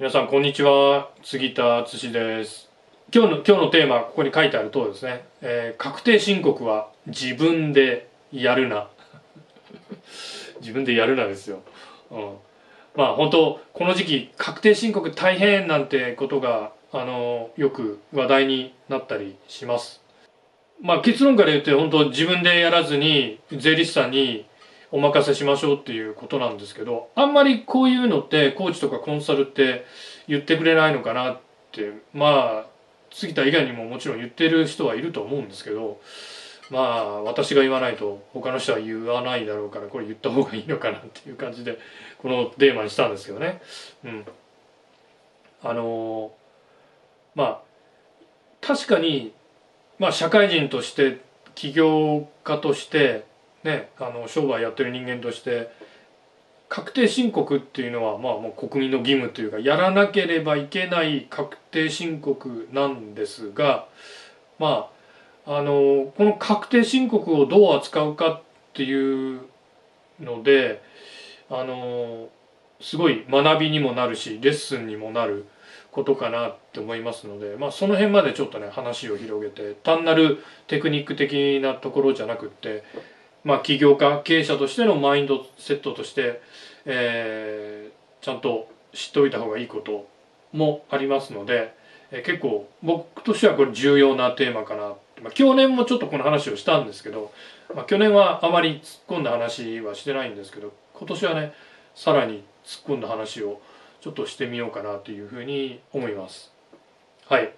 皆さんこんにちは。杉田敦です。今日の今日のテーマここに書いてある通りですね、えー確定申告は自分でやるな。自分でやるなですよ、うん、まあ本当この時期確定申告大変なんてことがあのよく話題になったりします。まあ結論から言って本当自分でやらずに税理士さんにお任せしましょうっていうことなんですけどあんまりこういうのってコーチとかコンサルって言ってくれないのかなってまあ杉田以外にももちろん言ってる人はいると思うんですけどまあ私が言わないと他の人は言わないだろうからこれ言った方がいいのかなっていう感じでこのテーマにしたんですけどね。うん、あのまあ確かにまあ社会人として起業家としてね、あの商売やってる人間として確定申告っていうのはまあもう国民の義務というかやらなければいけない確定申告なんですがまああのこの確定申告をどう扱うかっていうのであのすごい学びにもなるしレッスンにもなることかなって思いますので、まあ、その辺までちょっとね話を広げて単なるテクニック的なところじゃなくってまあ、起業家経営者としてのマインドセットとして、えー、ちゃんと知っておいた方がいいこともありますので、えー、結構僕としてはこれ重要なテーマかな、まあ、去年もちょっとこの話をしたんですけど、まあ、去年はあまり突っ込んだ話はしてないんですけど今年はねさらに突っ込んだ話をちょっとしてみようかなというふうに思います。はい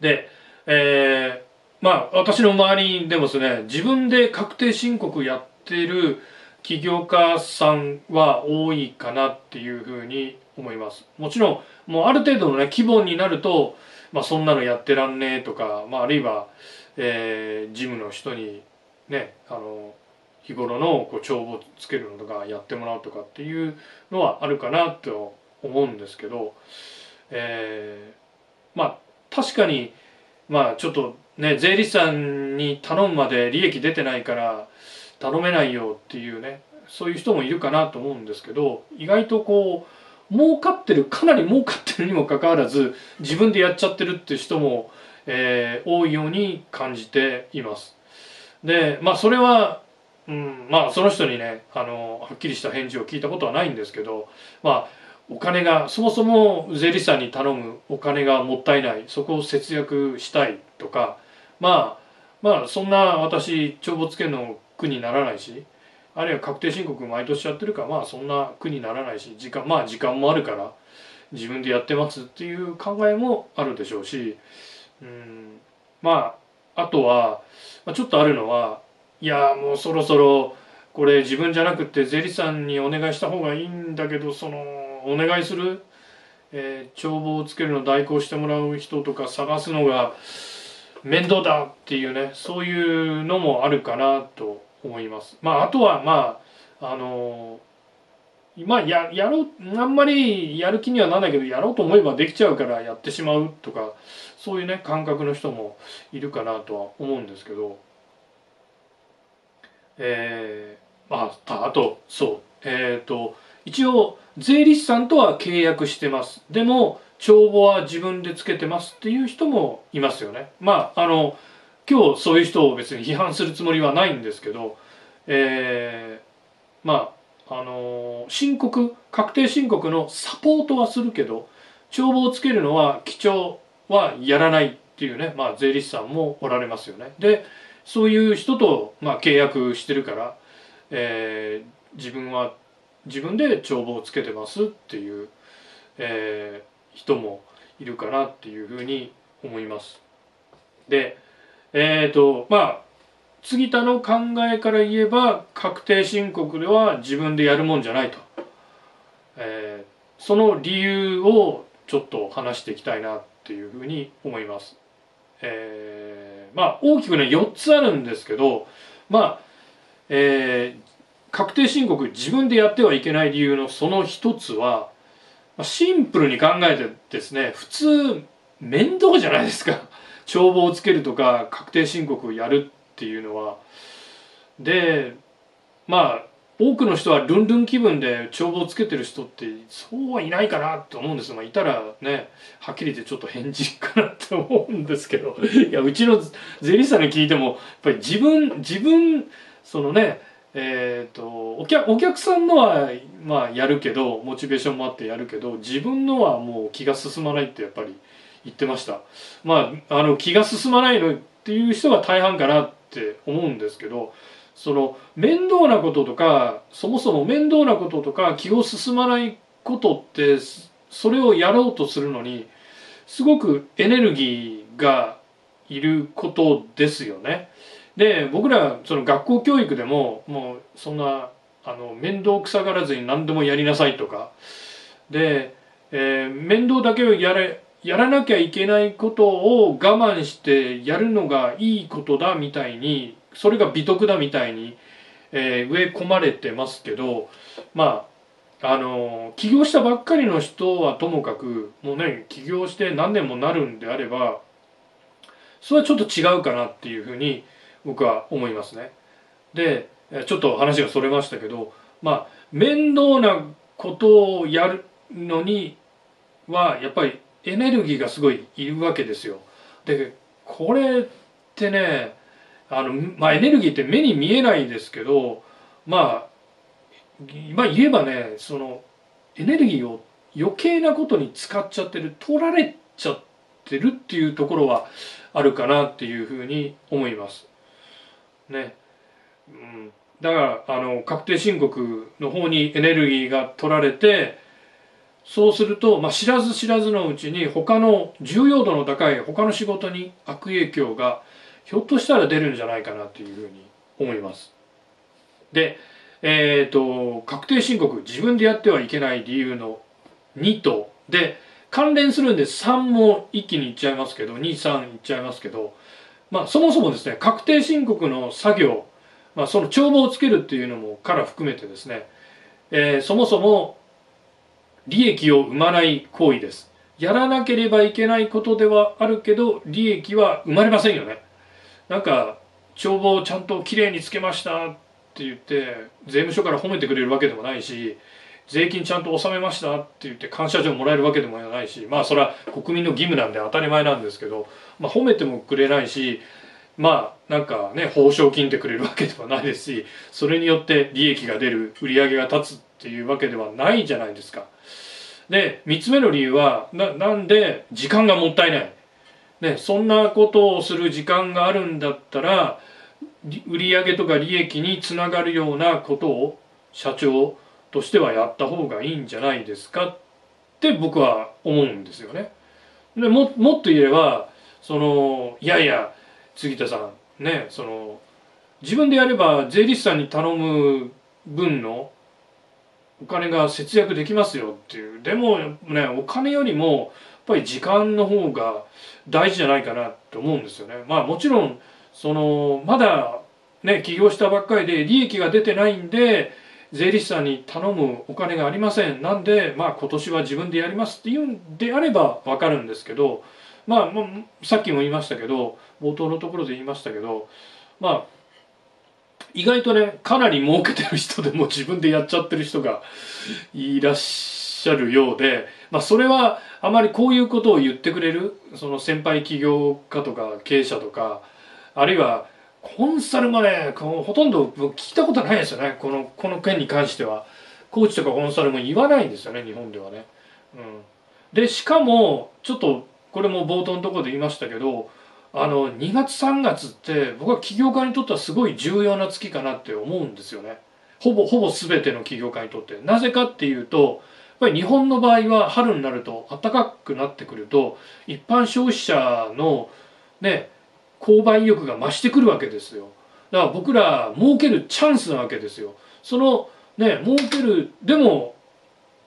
で、えーまあ私の周りでもですね自分で確定申告やってる起業家さんは多いかなっていうふうに思います。もちろんもうある程度のね規模になると、まあ、そんなのやってらんねえとか、まあ、あるいは、えー、事務の人にねあの日頃のこう帳簿つけるのとかやってもらうとかっていうのはあるかなと思うんですけど、えー、まあ確かにまあちょっとね、税理士さんに頼むまで利益出てないから頼めないよっていうねそういう人もいるかなと思うんですけど意外とこう儲かってるかなり儲かってるにもかかわらず自分でやっちゃってるっていう人も、えー、多いように感じています。でまあそれは、うん、まあその人にねあのはっきりした返事を聞いたことはないんですけどまあお金がそもそも税理士さんに頼むお金がもったいないそこを節約したいとかまあまあそんな私帳簿つけの苦にならないしあるいは確定申告毎年やってるからまあそんな苦にならないし時間まあ時間もあるから自分でやってますっていう考えもあるでしょうしうんまああとは、まあ、ちょっとあるのはいやもうそろそろこれ自分じゃなくて税理士さんにお願いした方がいいんだけどそのお願いする、えー、帳簿をつけるの代行してもらう人とか探すのが面倒だっていうねそういうのもあるかなと思います。まあ、あとはまああのまあややろうあんまりやる気にはならないけどやろうと思えばできちゃうからやってしまうとかそういうね感覚の人もいるかなとは思うんですけどえー、まああとそうえっ、ー、と一応税理士さんとは契約してますでも帳簿は自分でつけてますっていう人もいますよね。まああの今日そういう人を別に批判するつもりはないんですけど、えー、まああの申告確定申告のサポートはするけど帳簿をつけるのは記帳はやらないっていうね、まあ、税理士さんもおられますよね。でそういう人と、まあ、契約してるから、えー、自分は自分で帳簿をつけてますっていう、えー、人もいるかなっていうふうに思います。でえっ、ー、とまあ杉田の考えから言えば確定申告では自分でやるもんじゃないと、えー、その理由をちょっと話していきたいなっていうふうに思います。えー、まあ大きくね4つあるんですけどまあ、えー、確定申告自分でやってはいけない理由のその一つはシンプルに考えてですね普通面倒じゃないですか。帳簿をつけるとか確定申告をやるっていうのは。でまあ多くの人はルンルン気分で帳簿をつけてる人ってそうはいないかなと思うんです。まあ、いたらねはっきり言ってちょっと変人かなって思うんですけど。いやうちの税理士さんに聞いてもやっぱり自分自分そのねえーと、お客お客さんのは、まあ、やるけどモチベーションもあってやるけど自分のはもう気が進まないってやっぱり言ってましたまああの気が進まないのっていう人が大半かなって思うんですけどその面倒なこととかそもそも面倒なこととか気を進まないことってそれをやろうとするのにすごくエネルギーがいることですよね。で僕らその学校教育でももうそんなあの面倒くさがらずに何でもやりなさいとか。で、えー、面倒だけをやれやらなきゃいけないことを我慢してやるのがいいことだみたいにそれが美徳だみたいに、えー、植え込まれてますけどまああの起業したばっかりの人はともかくもうね起業して何年もなるんであればそれはちょっと違うかなっていうふうに僕は思いますね。でちょっと話がそれましたけどまあ面倒なことをやるのにはやっぱりエネルギーがすごいいるわけですよ。でこれってねあの、まあ、エネルギーって目に見えないですけどまあ今言えばねそのエネルギーを余計なことに使っちゃってる取られちゃってるっていうところはあるかなっていうふうに思います。ね。うん、だからあの確定申告の方にエネルギーが取られてそうすると、まあ、知らず知らずのうちに他の重要度の高い他の仕事に悪影響がひょっとしたら出るんじゃないかなというふうに思います。で、えっ、ー、と確定申告自分でやってはいけない理由の2とで関連するんで3も一気にいっちゃいますけど23いっちゃいますけどまあ、そもそもですね確定申告の作業、まあ、その帳簿をつけるっていうのもから含めてですね、えー、そもそも利益を生まない行為です。やらなければいけないことではあるけど利益は生まれませんよね。なんか帳簿をちゃんときれいにつけましたって言って税務署から褒めてくれるわけでもないし税金ちゃんと納めましたって言って感謝状もらえるわけでもないしまあそれは国民の義務なんで当たり前なんですけど、まあ、褒めてもくれないしまあなんかね報奨金ってくれるわけではないですしそれによって利益が出る売り上げが立つっていうわけではないじゃないですか。で3つ目の理由はななんで時間がもったいない。ね、そんなことをする時間があるんだったら売上とか利益につながるようなことを社長としてはやった方がいいんじゃないですかって僕は思うんですよね。でももっと言えばそのいやいや杉田さんねその自分でやれば税理士さんに頼む分のお金が節約できますよっていうでもねお金よりもやっぱり時間の方が大事じゃないかなって思うんですよね。まあもちろんそのまだね起業したばっかりで利益が出てないんで税理士さんに頼むお金がありません。なんで、まあ、今年は自分でやりますっていうんであれば分かるんですけど、まあ、さっきも言いましたけど冒頭のところで言いましたけどまあ意外とねかなり儲けてる人でも 自分でやっちゃってる人がいらっしゃるようで、まあ、それはあまりこういうことを言ってくれるその先輩起業家とか経営者とかあるいはコンサルもねほとんど聞いたことないですよね。このこの件に関しては。コーチとかコンサルも言わないんですよね日本ではね、うん、でしかもちょっとこれも冒頭のところで言いましたけどあの2月3月って僕は起業家にとってはすごい重要な月かなって思うんですよね。ほぼほぼ全ての起業家にとって。なぜかっていうとやっぱり日本の場合は春になると暖かくなってくると一般消費者のね購買意欲が増してくるわけですよ。だから僕ら儲けるチャンスなわけですよ。そのね儲けるでも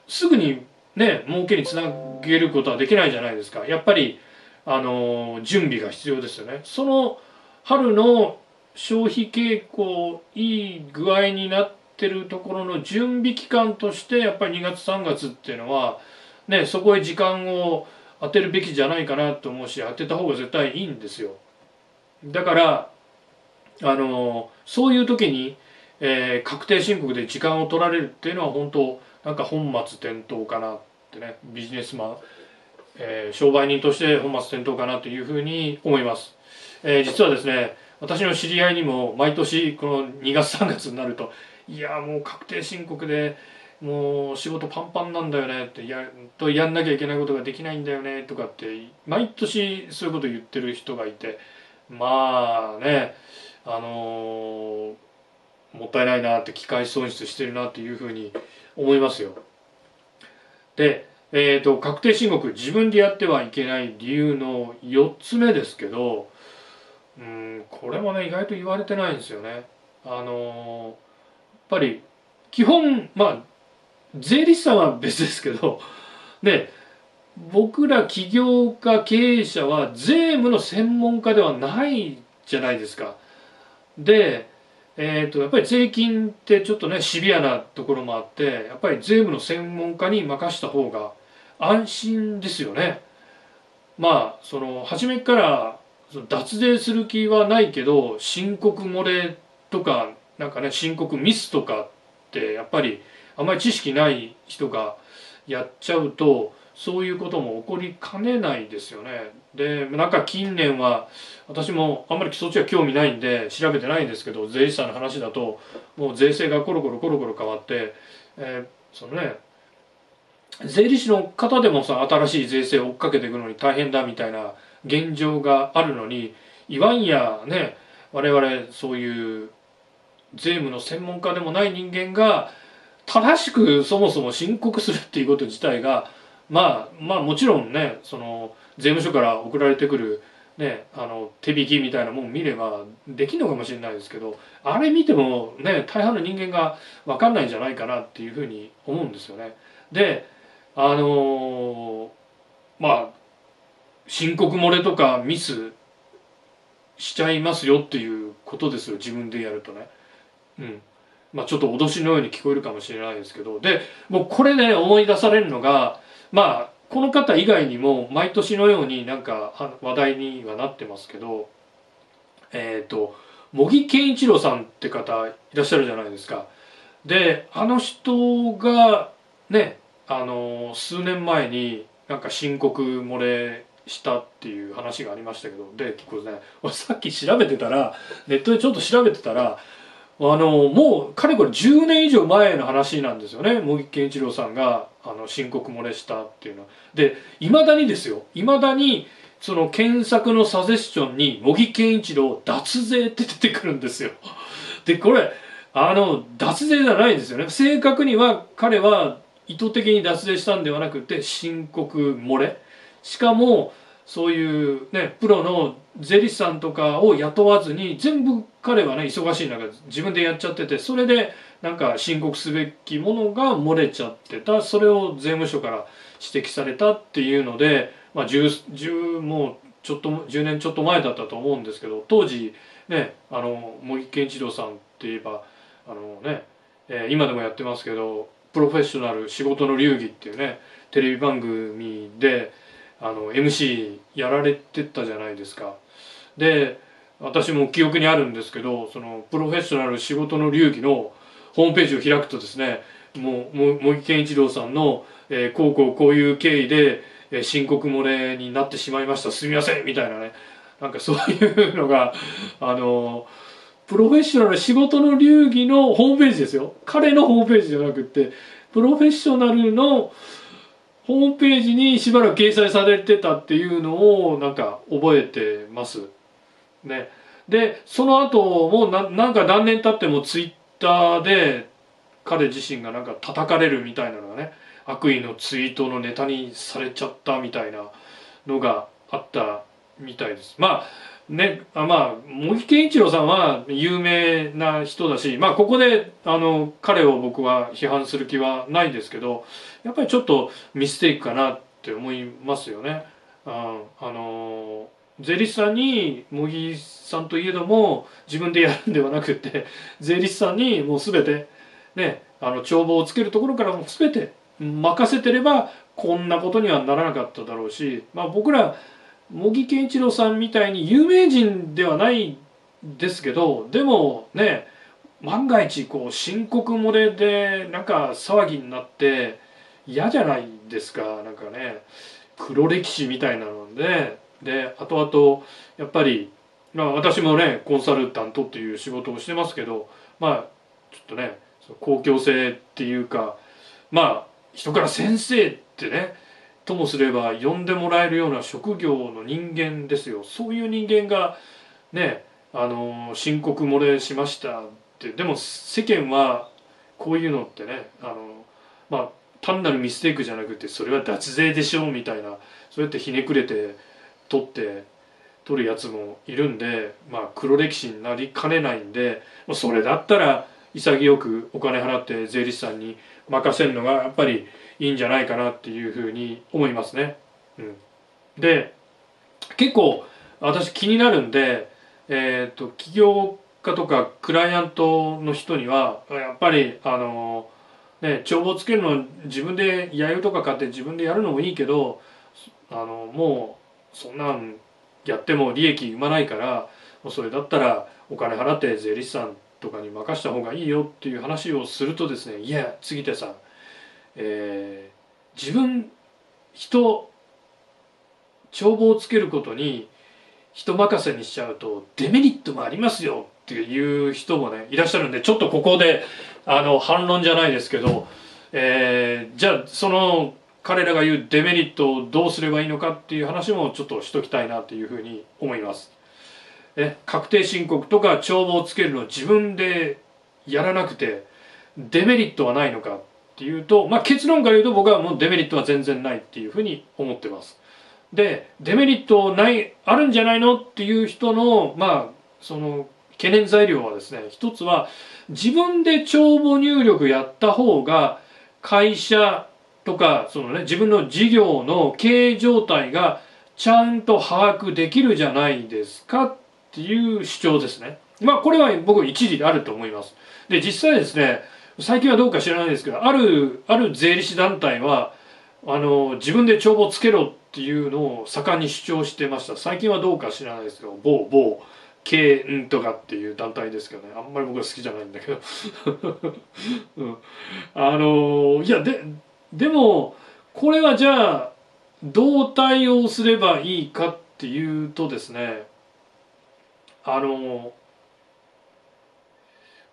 すぐにね儲けにつなげることはできないじゃないですか。やっぱりあの準備が必要ですよね。その春の消費傾向いい具合になってるところの準備期間としてやっぱり2月3月っていうのはねそこへ時間を当てるべきじゃないかなと思うし当てた方が絶対いいんですよ。だからあのそういう時に、えー、確定申告で時間を取られるっていうのは本当なんか本末転倒かなってねビジネスマン、えー、商売人として本末転倒かなというふうに思います、えー、実はですね私の知り合いにも毎年この2月3月になるといやもう確定申告でもう仕事パンパンなんだよねってやとやんなきゃいけないことができないんだよねとかって毎年そういうこと言ってる人がいてまあねあのー、もったいないなって機械損失してるなっていうふうに思いますよ。で、えーと、確定申告自分でやってはいけない理由の4つ目ですけどうんこれもね意外と言われてないんですよね。あのー、やっぱり基本まあ税理士さんは別ですけどで僕ら起業家経営者は税務の専門家ではないじゃないですか。で、えーと、やっぱり税金ってちょっとねシビアなところもあってやっぱり税務の専門家に任した方が安心ですよね。まあその初めから脱税する気はないけど申告漏れとかなんかね申告ミスとかってやっぱりあんまり知識ない人がやっちゃうとそういうことも起こりかねないですよね。でなんか近年は私もあんまりそっちは興味ないんで調べてないんですけど税理士さんの話だともう税制がコロコロコロコロ変わって、えー、そのね税理士の方でもさ新しい税制を追っかけていくのに大変だみたいな現状があるのにいわんやね我々そういう税務の専門家でもない人間が正しくそもそも申告するっていうこと自体がまあまあもちろんねその税務署から送られてくる、ね、あの手引きみたいなもん見ればできるのかもしれないですけどあれ見てもね大半の人間が分かんないんじゃないかなっていうふうに思うんですよね。であのまあ申告漏れとかミスしちゃいますよっていうことですよ自分でやるとね。うんまあ、ちょっと脅しのように聞こえるかもしれないですけどでもうこれね思い出されるのがまあこの方以外にも毎年のようになんか話題にはなってますけどえっ、ー、と茂木健一郎さんって方いらっしゃるじゃないですか。であの人がねあの数年前になんか申告漏れしたっていう話がありましたけどで結構ねさっき調べてたらネットでちょっと調べてたらあのもうかれこれ10年以上前の話なんですよね茂木健一郎さんがあの申告漏れしたっていうのは。でいまだにですよいまだにその検索のサジェスションに茂木健一郎脱税って出てくるんですよ。でこれあの脱税じゃないんですよね正確には彼は意図的に脱税したんではなくて申告漏れしかもそういうねプロの税理士さんとかを雇わずに全部彼はね忙しい中自分でやっちゃっててそれでなんか申告すべきものが漏れちゃってたそれを税務署から指摘されたっていうので、まあ10、10, もうちょっと10年ちょっと前だったと思うんですけど当時ねあの茂木健一郎さんって言えばあのね、えー、今でもやってますけど「プロフェッショナル仕事の流儀」っていうねテレビ番組であの MC やられてたじゃないですか。で私も記憶にあるんですけどそのプロフェッショナル仕事の流儀のホームページを開くとですねもう茂木健一郎さんの、えー、こうこうこういう経緯で、えー、申告漏れになってしまいました。すみませんみたいなね。なんかそういうのがあのプロフェッショナル仕事の流儀のホームページですよ。彼のホームページじゃなくってプロフェッショナルのホームページにしばらく掲載されてたっていうのをなんか覚えてます。ね、でその後もななんか何年経ってもツイッターで彼自身がなんか叩かれるみたいなのがね悪意のツイートのネタにされちゃったみたいなのがあったみたいです。まあね、あまあ茂木健一郎さんは有名な人だし、まあ、ここであの彼を僕は批判する気はないですけどやっぱりちょっとミステイクかなって思いますよね。ああの税理士さんに茂木さんといえども自分でやるんではなくて税理士さんにもう全てねあの帳簿をつけるところからも全て任せてればこんなことにはならなかっただろうし、まあ、僕ら茂木健一郎さんみたいに有名人ではないですけどでもね万が一こう申告漏れでなんか騒ぎになって嫌じゃないですかなんかね黒歴史みたいなのでで後々やっぱり、まあ、私もねコンサルタントっていう仕事をしてますけどまあちょっとね公共性っていうかまあ人から先生ってねともすれば呼んでもらえるような職業の人間ですよ。そういう人間がねあの申告漏れしましたってでも世間はこういうのってねあのまあ単なるミステイクじゃなくてそれは脱税でしょうみたいなそうやってひねくれて取って取るやつもいるんでまあ黒歴史になりかねないんでそれだったら潔くお金払って税理士さんに任せるのがやっぱりいいんじゃないかなっていうふうに思いますね。うん、で結構私気になるんで、えーと、起業家とかクライアントの人にはやっぱりあのね帳簿つけるの自分で弥生とか買って自分でやるのもいいけどあのもうそんなんやっても利益生まないからそれだったらお金払って税理士さんとかに任した方がいいよっていう話をするとですねいや杉田さん、えー、自分人帳簿をつけることに人任せにしちゃうとデメリットもありますよっていう人もねいらっしゃるんでちょっとここであの反論じゃないですけど、えー、じゃあその彼らが言うデメリットをどうすればいいのかっていう話もちょっとしときたいなというふうに思います。え確定申告とか帳簿をつけるの自分でやらなくてデメリットはないのかっていうと、まあ、結論から言うと僕はもうデメリットは全然ないっていうふうに思ってます。でデメリットないあるんじゃないのっていう人のまあその懸念材料はですね一つは自分で帳簿入力やった方が会社とかそのね自分の事業の経営状態がちゃんと把握できるじゃないですかっていう主張ですね。まあこれは僕一理であると思います。で実際ですね最近はどうか知らないですけどあるある税理士団体はあの自分で帳簿つけろっていうのを盛んに主張してました最近はどうか知らないですけど某某経んとかっていう団体ですけどねあんまり僕は好きじゃないんだけど、うん、あのいやででもこれはじゃあどう対応すればいいかっていうとですねあの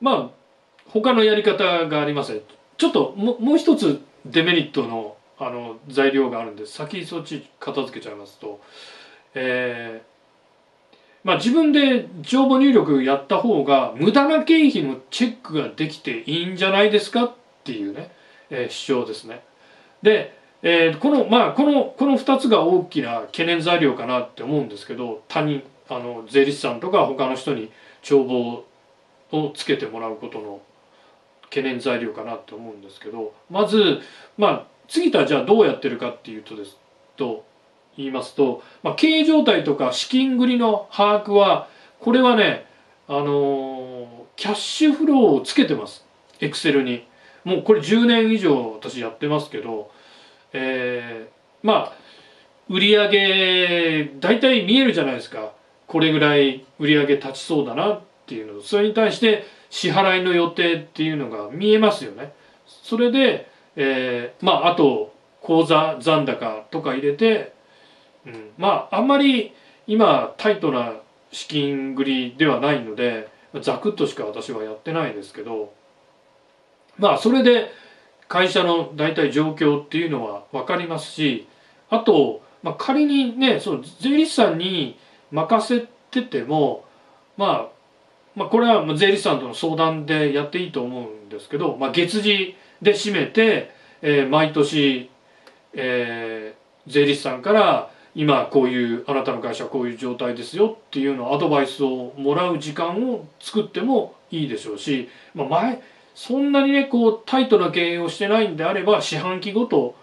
まあ他のやり方があります。ちょっとももう一つデメリットのあの材料があるんで先そっち片付けちゃいますと、えー、まあ自分で帳簿入力やった方が無駄な経費のチェックができていいんじゃないですかっていうね、えー、主張ですね。で、えー、このまあこのこの2つが大きな懸念材料かなって思うんですけど他人あの税理士さんとか他の人に帳簿をつけてもらうことの懸念材料かなって思うんですけどまずまあ次とはじゃあどうやってるかっていうとですと言いますと、まあ、経営状態とか資金繰りの把握はこれはねあのー、キャッシュフローをつけてますエクセルにもうこれ10年以上私やってますけどえー、まあ売り上げ大体見えるじゃないですか。これぐらい売り上げ立ちそうだなっていうの。それに対して支払いの予定っていうのが見えますよね。それで、えー、まああと口座残高とか入れて、うん、まああんまり今タイトな資金繰りではないのでざくっとしか私はやってないですけどまあそれで会社の大体状況っていうのは分かりますしあと、まあ、仮にねその税理士さんに任せてても、まあ、まあこれは税理士さんとの相談でやっていいと思うんですけど、まあ、月次で締めて、えー、毎年、えー、税理士さんから今こういうあなたの会社はこういう状態ですよっていうのをアドバイスをもらう時間を作ってもいいでしょうし、まあ、前そんなにねこうタイトな経営をしてないんであれば四半期ごと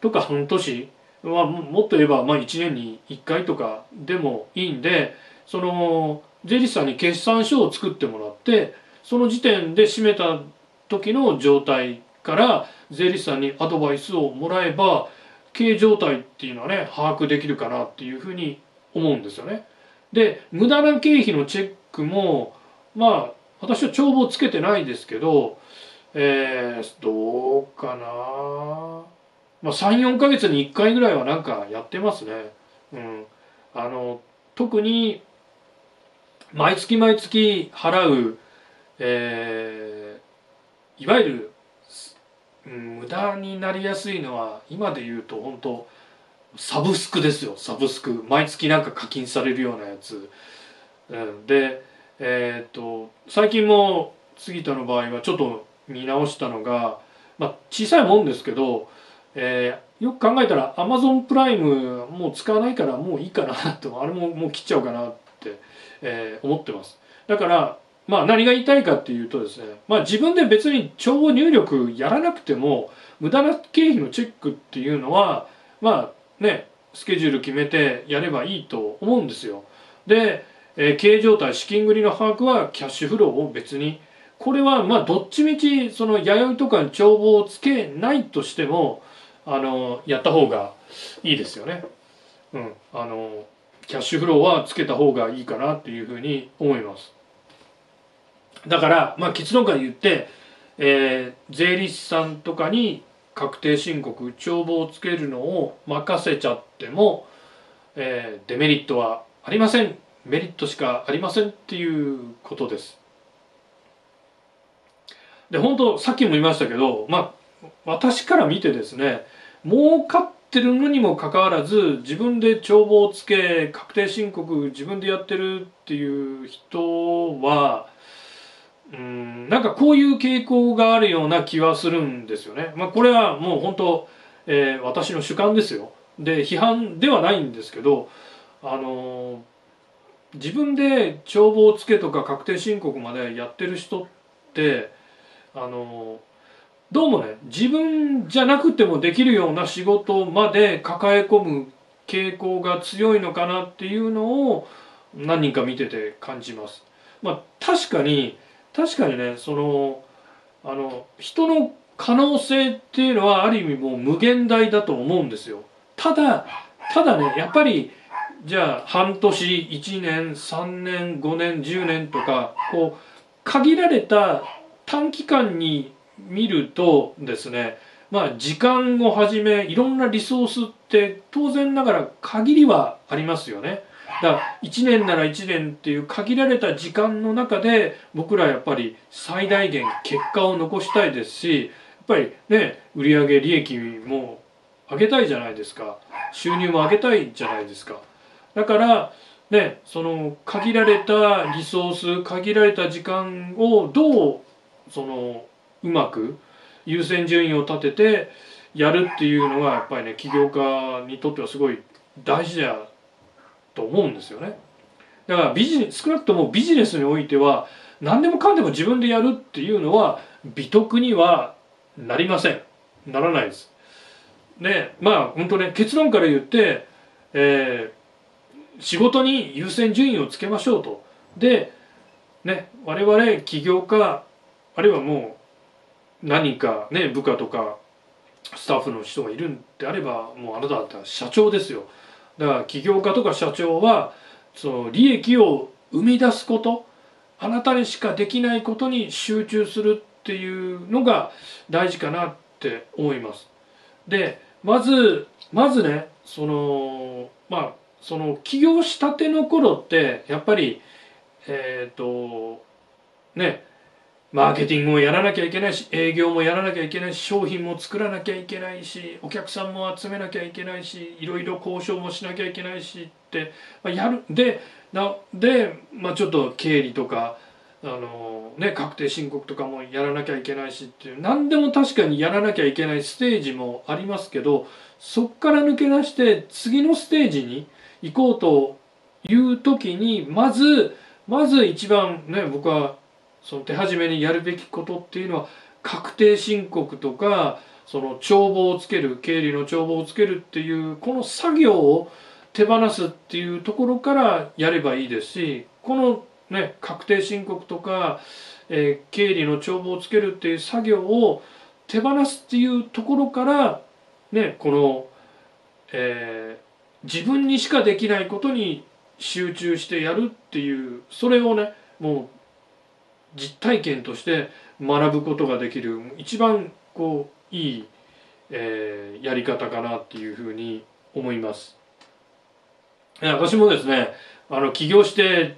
とか半年まあ、もっと言えばまあ1年に1回とかでもいいんでその税理士さんに決算書を作ってもらってその時点で締めた時の状態から税理士さんにアドバイスをもらえば経営状態っていうのはね把握できるかなっていうふうに思うんですよね。で無駄な経費のチェックもまあ私は帳簿つけてないですけど、えー、どうかな。まあ、34ヶ月に1回ぐらいはなんかやってますね。うん、あの特に毎月毎月払う、えー、いわゆる、うん、無駄になりやすいのは今で言うと本当サブスクですよ。サブスク。毎月なんか課金されるようなやつ、うん、でえっ、と最近も杉田の場合はちょっと見直したのが、まあ、小さいもんですけどえー、よく考えたらアマゾンプライムもう使わないからもういいかなと あれももう切っちゃおうかなって、えー、思ってます。だからまあ何が言いたいかっていうとですねまあ自分で別に帳簿入力やらなくても無駄な経費のチェックっていうのはまあねスケジュール決めてやればいいと思うんですよ。で、えー、経営状態資金繰りの把握はキャッシュフローを別にこれはまあどっちみちその弥生とかに帳簿をつけないとしてもあのやった方がいいですよね。うん、あのキャッシュフローはつけた方がいいかなっていうふうに思います。だからまあ結論から言って、えー、税理士さんとかに確定申告帳簿をつけるのを任せちゃっても、えー、デメリットはありませんメリットしかありませんっていうことです。で本当さっきも言いましたけどまあ私から見てですね儲かってるのにもかかわらず自分で帳簿をつけ確定申告自分でやってるっていう人はうんなんかこういう傾向があるような気はするんですよね。まあ、これはもう本当、えー、私の主観ですよ。で批判ではないんですけどあのー、自分で帳簿をつけとか確定申告までやってる人ってあのーどうもね自分じゃなくてもできるような仕事まで抱え込む傾向が強いのかなっていうのを何人か見てて感じます。まあ確かに確かにねそのあの人の可能性っていうのはある意味もう無限大だと思うんですよ。ただただねやっぱりじゃあ半年1年3年5年10年とかこう限られた短期間に見るとですねまあ時間をはじめいろんなリソースって当然ながら限りはありますよね。だから1年なら1年っていう限られた時間の中で僕らやっぱり最大限結果を残したいですしやっぱりね売上利益も上げたいじゃないですか収入も上げたいじゃないですかだからねその限られたリソース限られた時間をどうそのうまく優先順位を立ててやるっていうのがやっぱりね起業家にとってはすごい大事だと思うんですよね。だからビジネス少なくともビジネスにおいては何でもかんでも自分でやるっていうのは美徳にはなりません。ならないです。でまあ本当ね結論から言って、えー、仕事に優先順位をつけましょうと。でね我々起業家あるいはもう何かね部下とかスタッフの人がいるんであればもうあなただったら社長ですよ。だから起業家とか社長はその利益を生み出すことあなたにしかできないことに集中するっていうのが大事かなって思います。でまずまずねそのまあその起業したての頃ってやっぱりえっ、ー、とねマーケティングをやらなきゃいけないし営業もやらなきゃいけないし商品も作らなきゃいけないしお客さんも集めなきゃいけないしいろいろ交渉もしなきゃいけないしって、まあ、やる。でなで、まあ、ちょっと経理とかあの、ね、確定申告とかもやらなきゃいけないしっていう何でも確かにやらなきゃいけないステージもありますけどそっから抜け出して次のステージに行こうという時にまずまず一番ね僕はその手始めにやるべきことっていうのは確定申告とかその帳簿をつける経理の帳簿をつけるっていうこの作業を手放すっていうところからやればいいですしこのね確定申告とか、えー、経理の帳簿をつけるっていう作業を手放すっていうところからねこの、えー、自分にしかできないことに集中してやるっていうそれをねもう実体験として学ぶことができる一番こういい、えー、やり方かなっていうふうに思います。私もですねあの起業して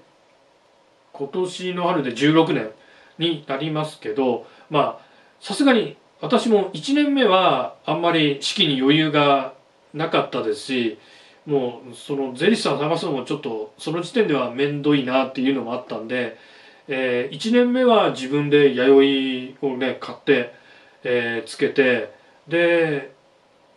今年の春で16年になりますけどまあさすがに私も1年目はあんまり資金に余裕がなかったですしもうその税理士さん探すのもちょっとその時点では面倒いなっていうのもあったんで、えー、1年目は自分で弥生をね買って、えー、つけてで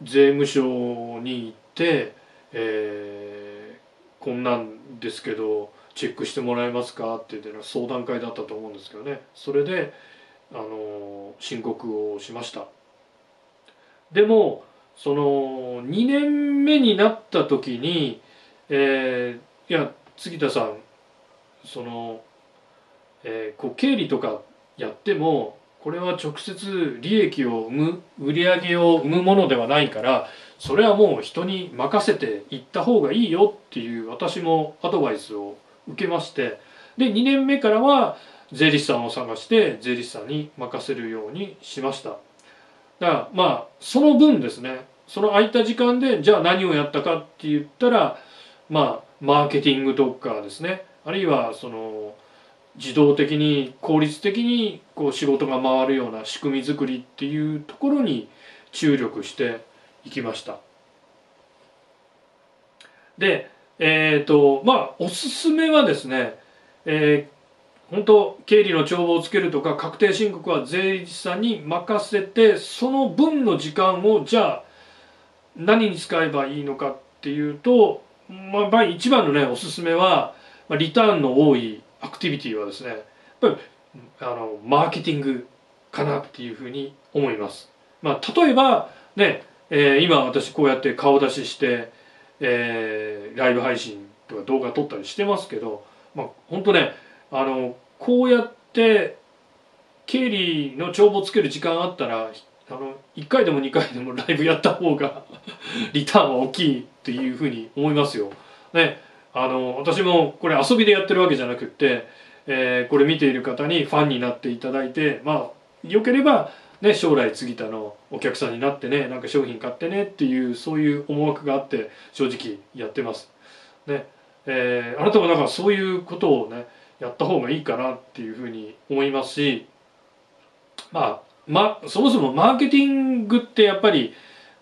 税務署に行って、えー、こんなんですけどチェックしてもらえますかって言って相談会だったと思うんですけどね。それであの申告をしました。でもその2年目になった時に、えー、いや杉田さんその、えー、こう経理とかやってもこれは直接利益を生む売り上げを生むものではないからそれはもう人に任せていった方がいいよっていう私もアドバイスを受けましてで2年目からは税理士さんを探して税理士さんに任せるようにしました。だからまあその分ですね。その空いた時間でじゃあ何をやったかって言ったらまあマーケティングとかですね。あるいはその自動的に効率的にこう仕事が回るような仕組み作りっていうところに注力していきました。でえっ、ー、とまあおすすめはですね、えー、本当経理の帳簿をつけるとか確定申告は税理士さんに任せてその分の時間をじゃあ何に使えばいいのかっていうと、まあ、一番のねおすすめはリターンの多いアクティビティはですねやっぱりあのマーケティングかなっていうふうに思います。まあ、例えばね、えー、今私こうやって顔出しして、えー、ライブ配信とか動画撮ったりしてますけど、まあ、本当ねあのこうやって経理の帳簿つける時間あったらあの1回でも2回でもライブやった方がリターンは大きいっていうふうに思いますよ。ね、あの私もこれ遊びでやってるわけじゃなくって、えー、これ見ている方にファンになっていただいてまあよければ、ね、将来杉田のお客さんになってねなんか商品買ってねっていうそういう思惑があって正直やってます。ねえー、あなたもなんかそういうことをねやった方がいいかなっていうふうに思いますしまあ、ま、そもそもマーケティングってやっぱり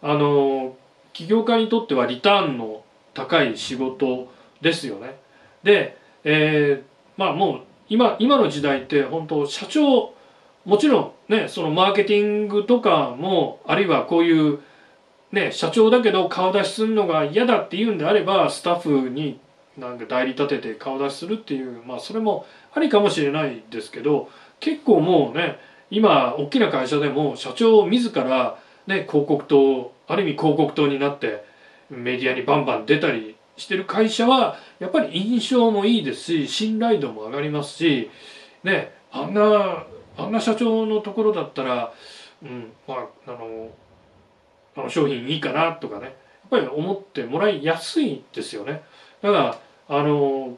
あの起業家にとってはリターンの高い仕事ですよね。で、えー、まあもう今今の時代って本当社長もちろんねそのマーケティングとかもあるいはこういうね社長だけど顔出しするのが嫌だっていうんであればスタッフになんか代理立てて顔出しするっていうまあそれもありかもしれないですけど結構もうね今大きな会社でも社長自らね広告塔ある意味広告塔になってメディアにバンバン出たりしてる会社はやっぱり印象もいいですし信頼度も上がりますしねあんなあんな社長のところだったらうんまああのあの商品いいかなとかねやっぱり思ってもらいやすいですよね。だからあの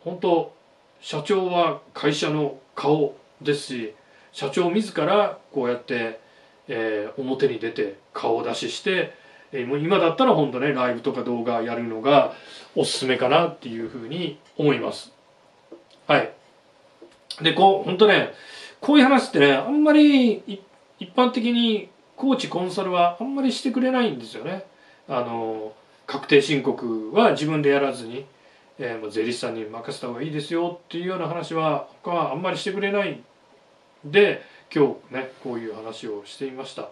本当社長は会社の顔ですし社長自らこうやって、えー、表に出て顔出しして、えー、今だったら本当ねライブとか動画やるのがおすすめかなっていうふうに思います。はい。でこう本当ねこういう話ってねあんまり一般的にコーチコンサルはあんまりしてくれないんですよね。あの確定申告は自分でやらずにえー、もう税理士さんに任せた方がいいですよっていうような話は他はあんまりしてくれないで今日ねこういう話をしてみました。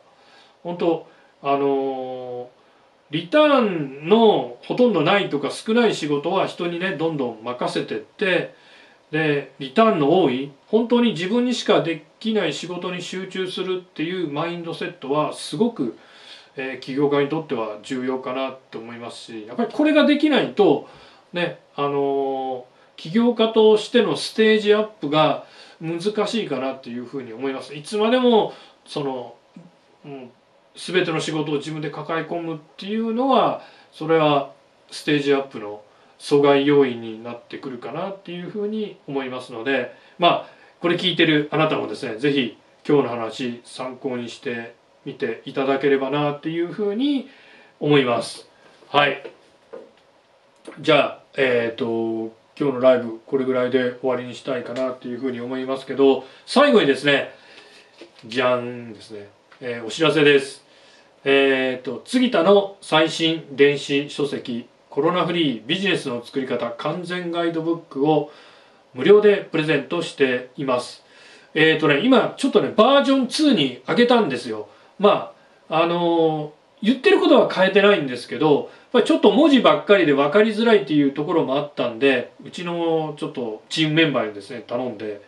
本当あのー、リターンのほとんどないとか少ない仕事は人にねどんどん任せてってでリターンの多い本当に自分にしかできない仕事に集中するっていうマインドセットはすごく、えー、起業家にとっては重要かなと思いますしやっぱりこれができないとねあの起業家としてのステージアップが難しいかなっていうふうに思います。いつまでもその、うん、全ての仕事を自分で抱え込むっていうのはそれはステージアップの阻害要因になってくるかなっていうふうに思いますのでまあこれ聞いてるあなたもですね是非今日の話参考にしてみていただければなっていうふうに思います。はい。じゃあえっ、ー、と今日のライブこれぐらいで終わりにしたいかなっていうふうに思いますけど最後にですねじゃんですね、えー、お知らせです。えっ、ー、と杉田の最新電子書籍コロナフリービジネスの作り方完全ガイドブックを無料でプレゼントしています。えっ、ー、とね今ちょっとねバージョン2に上げたんですよ。まああの言ってることは変えてないんですけどぱりちょっと文字ばっかりで分かりづらいっていうところもあったんでうちのちょっとチームメンバーにですね頼んで、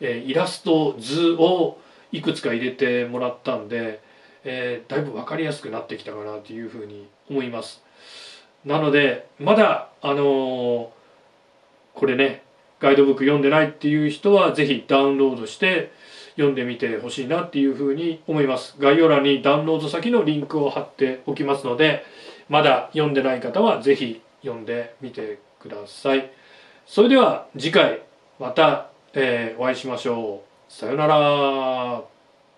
えー、イラスト図をいくつか入れてもらったんで、えー、だいぶ分かりやすくなってきたかなというふうに思います。なのでまだあのー、これねガイドブック読んでないっていう人は是非ダウンロードして読んでみてほしいなっていうふうに思います。概要欄にダウンロード先のリンクを貼っておきますのでまだ読んでない方はぜひ読んでみてください。それでは次回また、えー、お会いしましょう。さよなら。